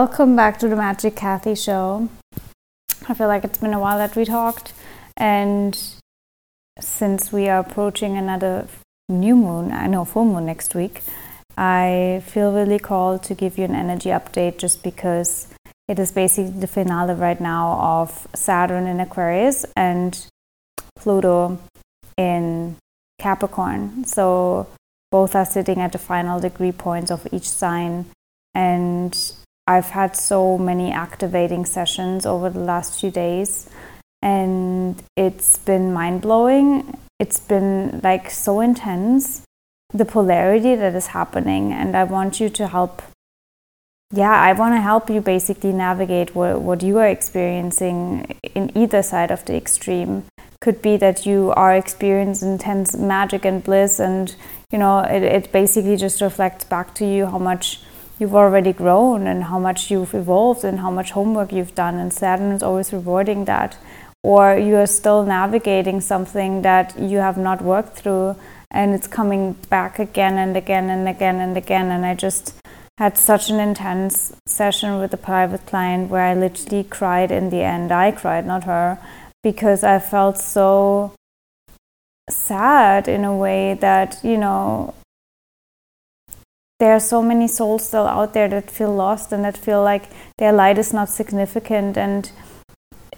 Welcome back to the Magic Kathi show. I feel like it's been a while that we talked, and since we are approaching another new moon, I know full moon next week, I feel really called to give you an energy update just because it is basically the finale right now of Saturn in Aquarius and Pluto in Capricorn. So both are sitting at the final degree points of each sign and I've had so many activating sessions over the last few days, and it's been mind blowing. It's been like so intense, the polarity that is happening, and I want you to help. Yeah, I want to help you basically navigate what, what you are experiencing in either side of the extreme. Could be that you are experiencing intense magic and bliss, and you know, it, it basically just reflects back to you how much you've already grown and how much you've evolved and how much homework you've done. And Saturn is always rewarding that. Or you are still navigating something that you have not worked through and it's coming back again and again and again and again. And I just had such an intense session with a private client where I literally cried in the end. I cried, not her, because I felt so sad in a way that, you know, there are so many souls still out there that feel lost and that feel like their light is not significant. And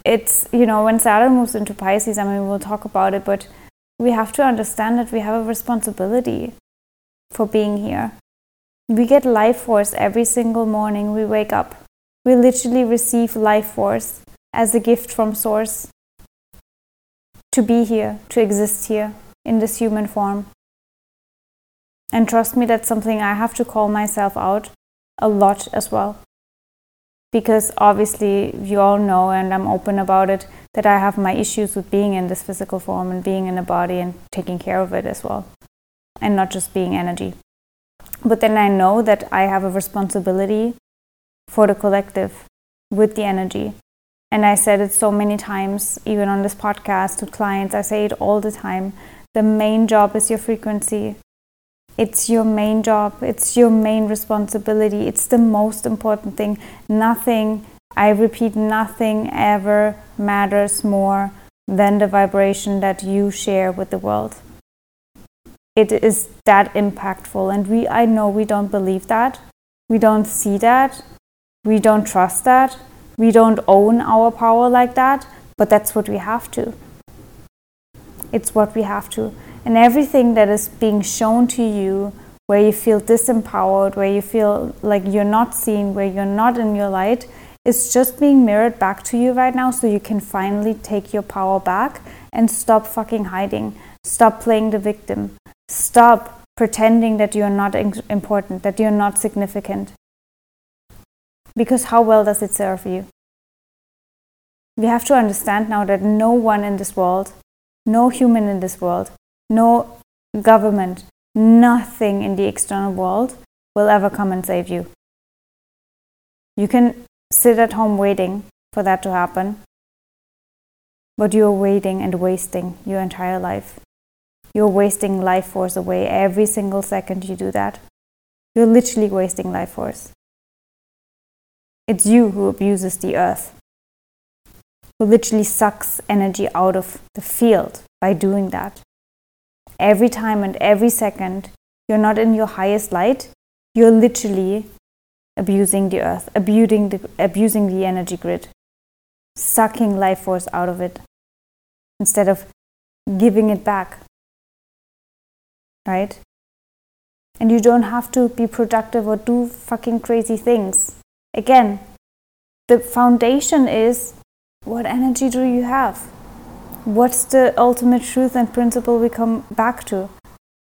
it's you know when saturn moves into pisces i mean we'll talk about it but we have to understand that we have a responsibility for being here. We get life force every single morning we wake up. We literally receive life force as a gift from source to be here to exist here in this human form and trust me, that's something I have to call myself out a lot as well. Because obviously, you all know, and I'm open about it, that I have my issues with being in this physical form and being in a body and taking care of it as well, and not just being energy. But then I know that I have a responsibility for the collective with the energy. And I said it so many times, even on this podcast to clients, I say it all the time. The main job is your frequency. It's your main job, it's your main responsibility, it's the most important thing. Nothing, I repeat, nothing ever matters more than the vibration that you share with the world. It is that impactful, and we I know we don't believe that, we don't see that, we don't trust that, we don't own our power like that, but that's what we have to. It's what we have to. And everything that is being shown to you, where you feel disempowered, where you feel like you're not seen, where you're not in your light, is just being mirrored back to you right now so you can finally take your power back and stop fucking hiding. Stop playing the victim. Stop pretending that you're not important, that you're not significant. Because how well does it serve you? We have to understand now that no one in this world, no human in this world, no government, nothing in the external world will ever come and save you. You can sit at home waiting for that to happen, but you're waiting and wasting your entire life. You're wasting life force away every single second you do that. You're literally wasting life force. It's you who abuses the earth, who literally sucks energy out of the field by doing that every time and every second you're not in your highest light, you're literally abusing the earth, abusing the, abusing the energy grid, sucking life force out of it instead of giving it back. Right? And you don't have to be productive or do fucking crazy things. Again, the foundation is what energy do you have? What's the ultimate truth and principle we come back to?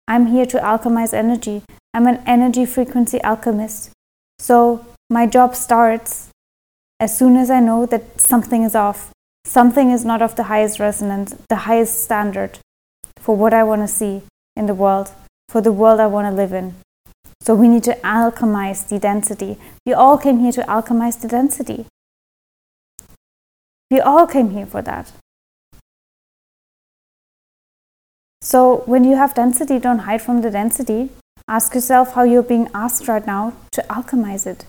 I'm here to alchemize energy. I'm an energy frequency alchemist. So my job starts as soon as I know that something is off. Something is not of the highest resonance, the highest standard for what I want to see in the world, for the world I want to live in. So we need to alchemize the density. We all came here to alchemize the density. We all came here for that. So when you have density, don't hide from the density. Ask yourself how you're being asked right now to alchemize it.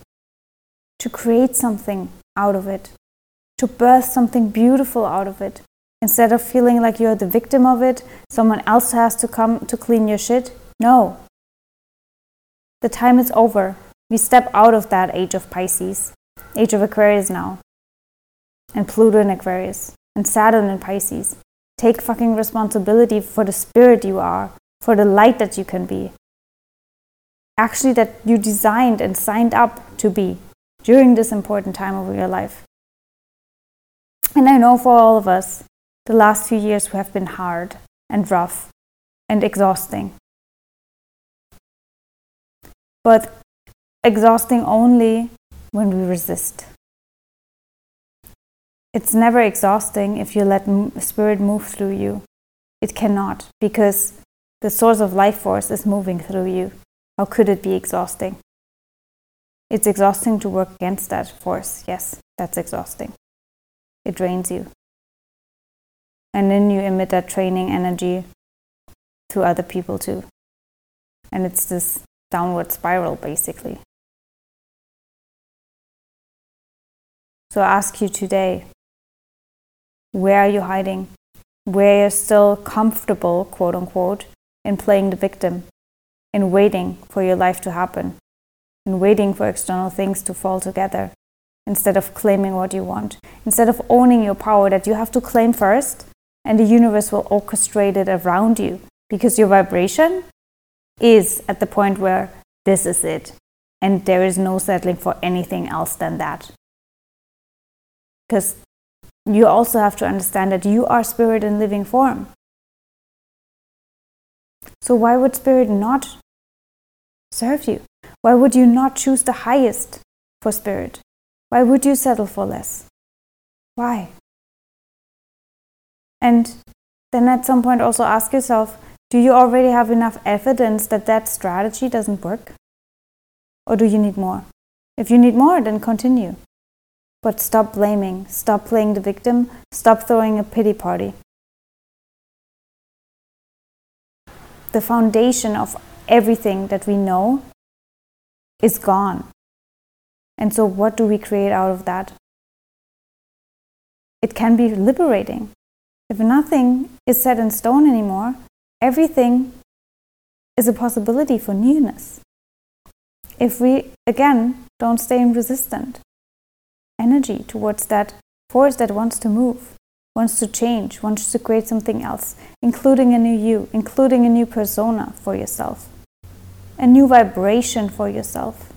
to create something out of it, to birth something beautiful out of it. Instead of feeling like you're the victim of it, someone else has to come to clean your shit. No. The time is over. We step out of that age of Pisces, age of Aquarius now, and Pluto in Aquarius, and Saturn in Pisces. Take fucking responsibility for the spirit you are, for the light that you can be. Actually, that you designed and signed up to be during this important time of your life. And I know for all of us, the last few years have been hard and rough and exhausting. But exhausting only when we resist. It's never exhausting if you let spirit move through you. It cannot, because the source of life force is moving through you. How could it be exhausting? It's exhausting to work against that force. Yes, that's exhausting. It drains you. And then you emit that training energy to other people too. And it's this downward spiral basically. So I ask you today where are you hiding? Where you're still comfortable, quote unquote, in playing the victim, in waiting for your life to happen, in waiting for external things to fall together, instead of claiming what you want, instead of owning your power that you have to claim first, and the universe will orchestrate it around you because your vibration is at the point where this is it, and there is no settling for anything else than that. Because you also have to understand that you are spirit in living form. So, why would spirit not serve you? Why would you not choose the highest for spirit? Why would you settle for less? Why? And then at some point also ask yourself do you already have enough evidence that that strategy doesn't work? Or do you need more? If you need more, then continue. But stop blaming, stop playing the victim, stop throwing a pity party. The foundation of everything that we know is gone. And so, what do we create out of that? It can be liberating. If nothing is set in stone anymore, everything is a possibility for newness. If we, again, don't stay in resistance energy towards that force that wants to move, wants to change, wants to create something else, including a new you, including a new persona for yourself, a new vibration for yourself.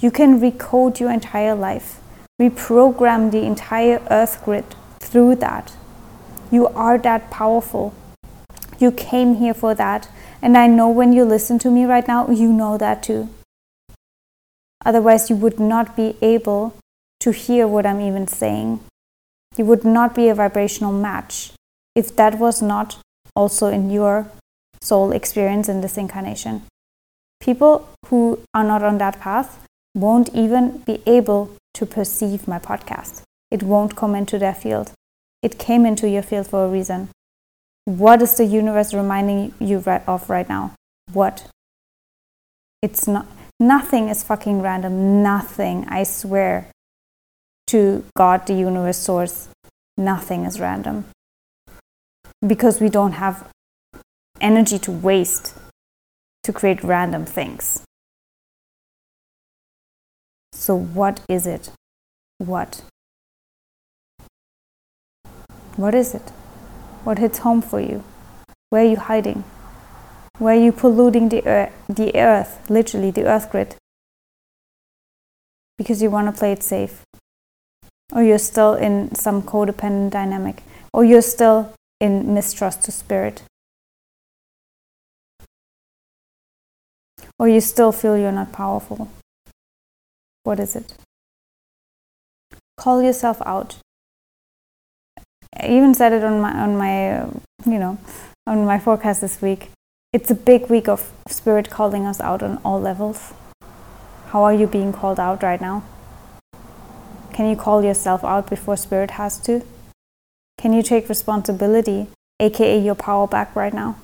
You can recode your entire life, reprogram the entire earth grid through that. You are that powerful. You came here for that. And I know when you listen to me right now, you know that too. Otherwise, you would not be able to hear what I'm even saying. You would not be a vibrational match if that was not also in your soul experience in this incarnation. People who are not on that path won't even be able to perceive my podcast. It won't come into their field. It came into your field for a reason. What is the universe reminding you of right now? What? It's not, nothing is fucking random. Nothing, I swear to God, the universe source, nothing is random. Because we don't have energy to waste to create random things. So, what is it? What? What is it? What hits home for you? Where are you hiding? Where are you polluting the earth, the earth, literally the earth grid? Because you want to play it safe or you're still in some codependent dynamic, or you're still in mistrust to spirit, or you still feel you're not powerful. What is it? Call yourself out. I even said it on my on my you know on my forecast this week. It's a big week of spirit calling us out on all levels. How are you being called out right now? Can you call yourself out before Spirit has to? Can you take responsibility, aka your power back right now?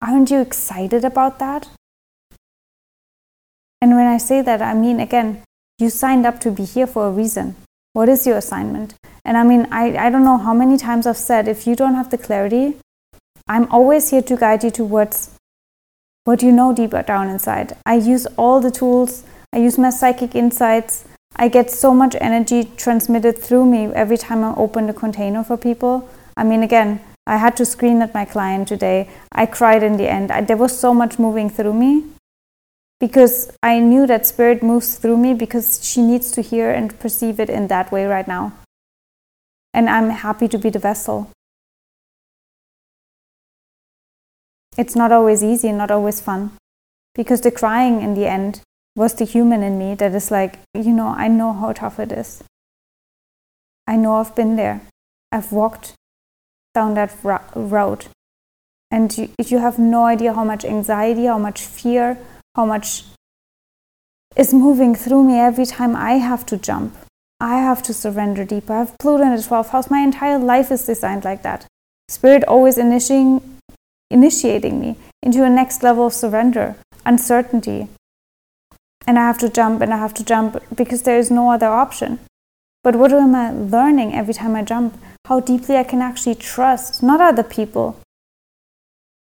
Aren't you excited about that? And when I say that, I mean, again, You signed up to be here for a reason. What is your assignment? And I mean, I, I don't know how many times I've said if you don't have the clarity, I'm always here to guide you towards what you know deeper down inside. I use all the tools, I use my psychic insights. I get so much energy transmitted through me every time I open the container for people. I mean, again, I had to screen at my client today. I cried in the end. I, there was so much moving through me because I knew that spirit moves through me because she needs to hear and perceive it in that way right now. And I'm happy to be the vessel. It's not always easy and not always fun because the crying in the end was the human in me that is like, you know, I know how tough it is. I know I've been there. I've walked down that road. And you, you have no idea how much anxiety, how much fear, how much is moving through me every time I have to jump. I have to surrender deeper. I have Pluto in the 12th house. My entire life is designed like that. Spirit always initiating, initiating me into a next level of surrender, uncertainty. And I have to jump and I have to jump because there is no other option. But what am I learning every time I jump? How deeply I can actually trust not other people,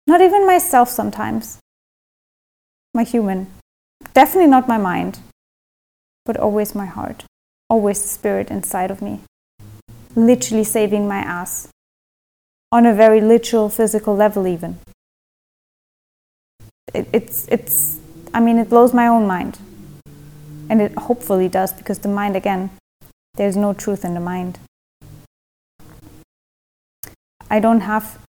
not even myself sometimes, my human. Definitely not my mind, but always my heart, always the spirit inside of me. Literally saving my ass on a very literal physical level, even. It, it's, it's, I mean, it blows my own mind. And it hopefully does because the mind, again, there's no truth in the mind. I don't have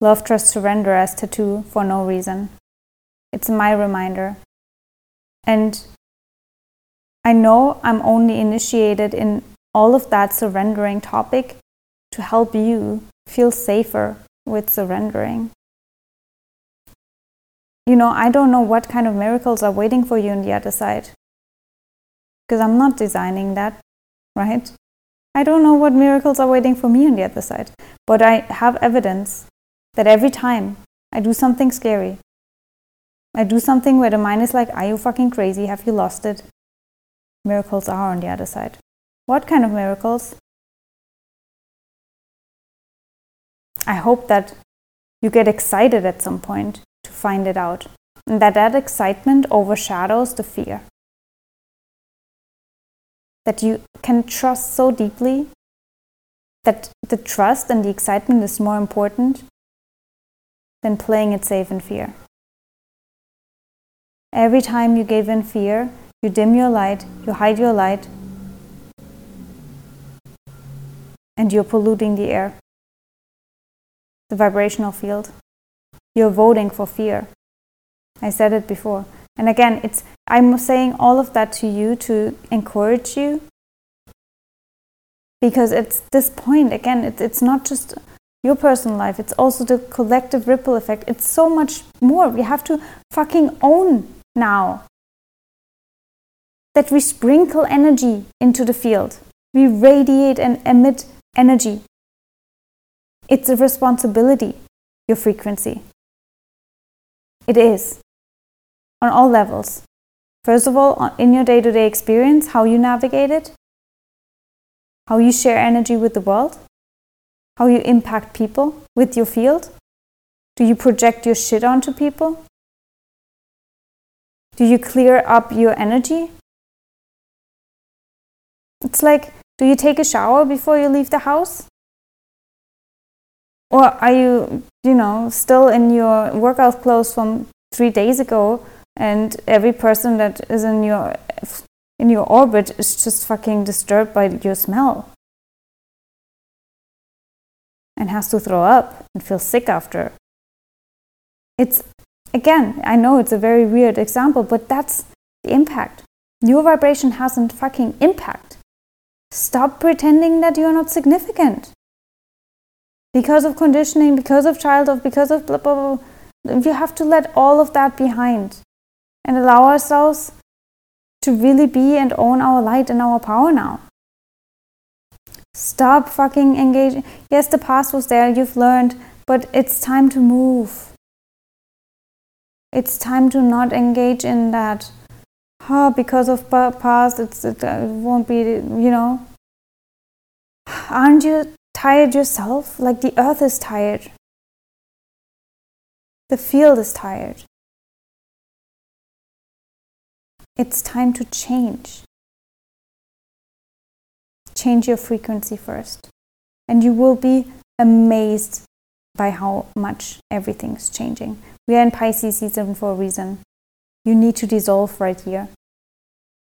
love, trust, surrender as tattoo for no reason. It's my reminder. And I know I'm only initiated in all of that surrendering topic to help you feel safer with surrendering. You know, I don't know what kind of miracles are waiting for you on the other side. Because I'm not designing that, right? I don't know what miracles are waiting for me on the other side. But I have evidence that every time I do something scary, I do something where the mind is like, Are you fucking crazy? Have you lost it? Miracles are on the other side. What kind of miracles? I hope that you get excited at some point to find it out, and that that excitement overshadows the fear. That you can trust so deeply that the trust and the excitement is more important than playing it safe in fear. Every time you give in fear, you dim your light, you hide your light, and you're polluting the air, the vibrational field. You're voting for fear. I said it before. And again, it's I'm saying all of that to you to encourage you because it's this point again it's, it's not just your personal life it's also the collective ripple effect it's so much more we have to fucking own now that we sprinkle energy into the field. We radiate and emit energy. It's a responsibility, your frequency. It is on all levels. First of all, in your day to day experience, how you navigate it, how you share energy with the world, how you impact people with your field. Do you project your shit onto people? Do you clear up your energy? It's like, do you take a shower before you leave the house? Or are you, you know, still in your workout clothes from three days ago and every person that is in your in your orbit is just fucking disturbed by your smell and has to throw up and feel sick after. It's Again, I know it's a very weird example, but that's the impact. Your vibration hasn't fucking impact. Stop pretending that you're not significant. Because of conditioning, because of childhood, because of blah, blah, blah. you have to let all of that behind and allow ourselves to really be and own our light and our power now. Stop fucking engaging. Yes, the past was there, you've learned, but it's time to move. It's time to not engage in that oh, because of past, it's, it, uh, it won't be, you know. Aren't you tired yourself? Like the earth is tired. The field is tired. It's time to change. Change your frequency first, and you will be amazed by how much everything's changing. We are in Pisces season for a reason. You need to dissolve right here.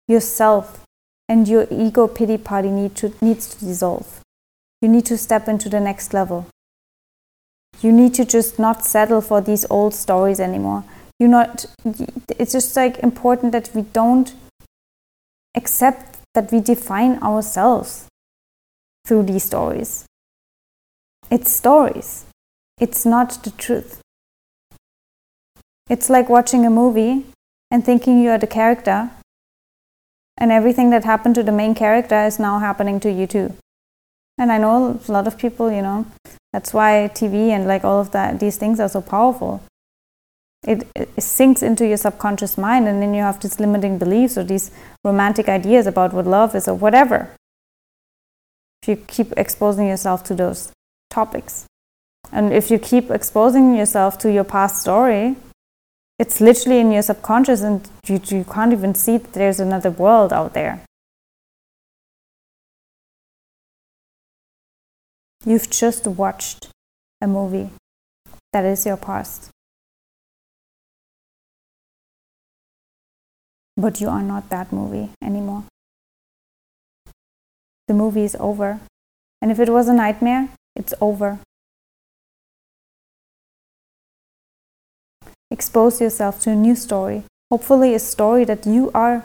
Yourself and your ego pity party need to, needs to dissolve. You need to step into the next level. You need to just not settle for these old stories anymore. You not it's just like important that we don't accept that we define ourselves through these stories. It's stories. It's not the truth. It's like watching a movie and thinking you are the character, and everything that happened to the main character is now happening to you too. And I know a lot of people, you know, that's why TV and like all of that, these things are so powerful. It, it sinks into your subconscious mind, and then you have these limiting beliefs or these romantic ideas about what love is or whatever. If you keep exposing yourself to those topics. And if you keep exposing yourself to your past story, it's literally in your subconscious and you, you can't even see that there's another world out there. You've just watched a movie that is your past. But you are not that movie anymore. The movie is over. And if it was a nightmare, it's over. expose yourself to a new story, hopefully, a story that you are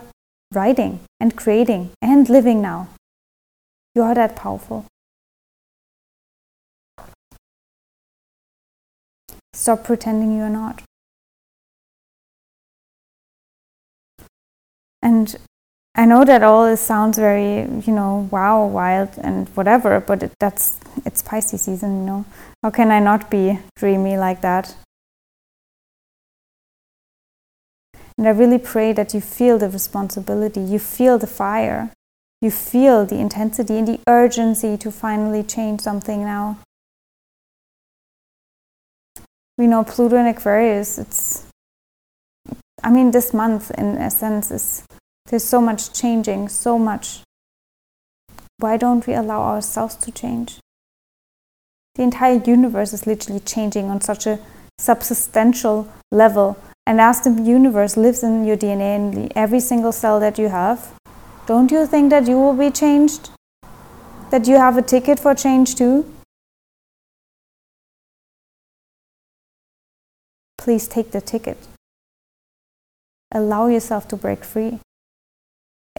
writing and creating and living now. You are that powerful. Stop pretending you're not. And I know that all this sounds very, you know, wow, wild and whatever, but it, that's it's Pisces season, you know. How can I not be dreamy like that? And I really pray that you feel the responsibility, you feel the fire, you feel the intensity and the urgency to finally change something now. We know Pluto and Aquarius, it's, I mean, this month in a sense is, there's so much changing, so much. Why don't we allow ourselves to change? The entire universe is literally changing on such a subsistential level and as the universe lives in your DNA and every single cell that you have, don't you think that you will be changed? That you have a ticket for change too? Please take the ticket. Allow yourself to break free.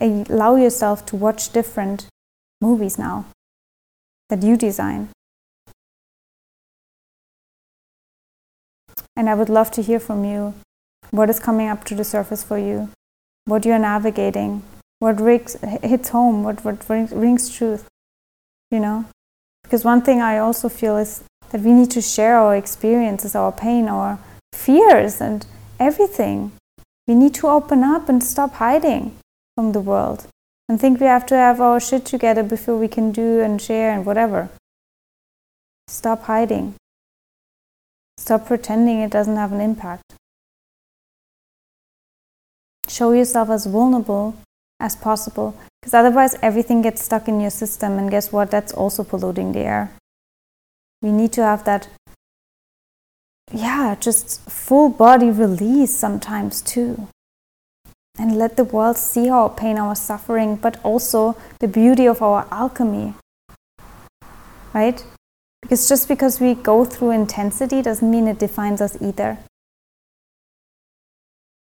Allow yourself to watch different movies now that you design. And I would love to hear from you what is coming up to the surface for you, what you're navigating, what rings, hits home, what, what rings truth, you know? Because one thing I also feel is that we need to share our experiences, our pain, our fears, and everything. We need to open up and stop hiding from the world and think we have to have our shit together before we can do and share and whatever. Stop hiding. Stop pretending it doesn't have an impact. Show yourself as vulnerable as possible because otherwise everything gets stuck in your system and guess what that's also polluting the air we need to have that yeah just full body release sometimes too. And let the world see our pain our suffering but also the beauty of our alchemy right? Because just because we go through intensity doesn't mean it defines us either.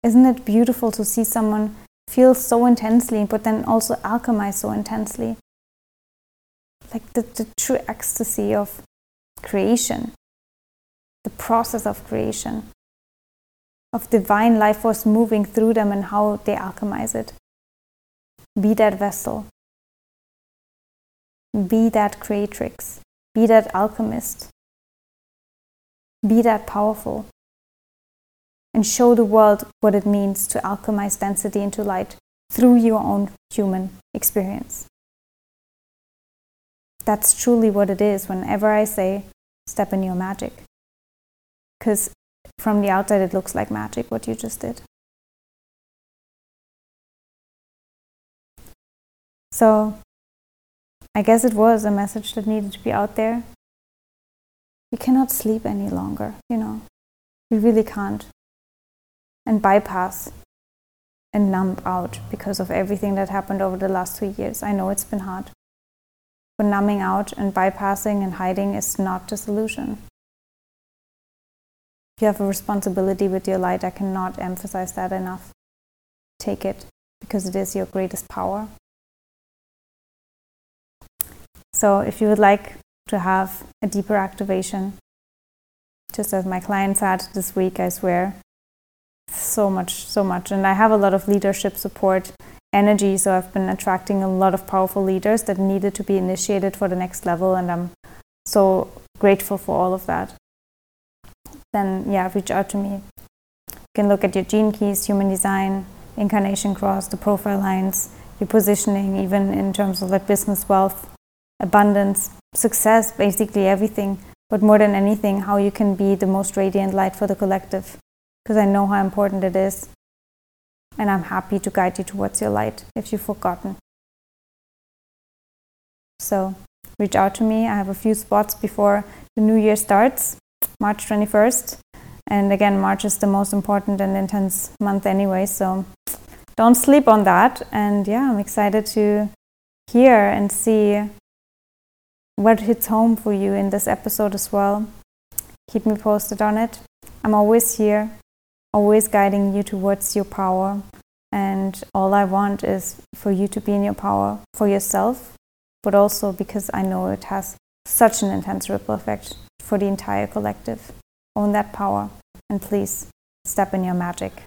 Isn't it beautiful to see someone feel so intensely, but then also alchemize so intensely? Like the, the true ecstasy of creation, the process of creation, of divine life force moving through them and how they alchemize it. Be that vessel. Be that creatrix. Be that alchemist. Be that powerful. and show the world what it means to alchemize density into light through your own human experience. That's truly what it is whenever I say, step in your magic. Because from the outside, it looks like magic what you just did. So, I guess it was a message that needed to be out there. We cannot sleep any longer, you know. We really can't. And bypass and numb out because of everything that happened over the last three years. I know it's been hard. But numbing out and bypassing and hiding is not the solution. You have a responsibility with your light. I cannot emphasize that enough. Take it because it is your greatest power. So, if you would like to have a deeper activation, just as my clients had this week, I swear, so much, so much. And I have a lot of leadership support energy, so I've been attracting a lot of powerful leaders that needed to be initiated for the next level, and I'm so grateful for all of that. Then, yeah, reach out to me. You can look at your gene keys, human design, incarnation cross, the profile lines, your positioning, even in terms of like business wealth, abundance, success, basically everything. But more than anything, how you can be the most radiant light for the collective. Because I know how important it is. And I'm happy to guide you towards your light if you've forgotten. So reach out to me. I have a few spots before the new year starts, March 21st. And again, March is the most important and intense month anyway. So don't sleep on that. And yeah, I'm excited to hear and see what hits home for you in this episode as well. Keep me posted on it. I'm always here, always guiding you towards your power. And all I want is for you to be in your power for yourself, but also because I know it has such an intense ripple effect for the entire collective. Own that power and please step in your magic.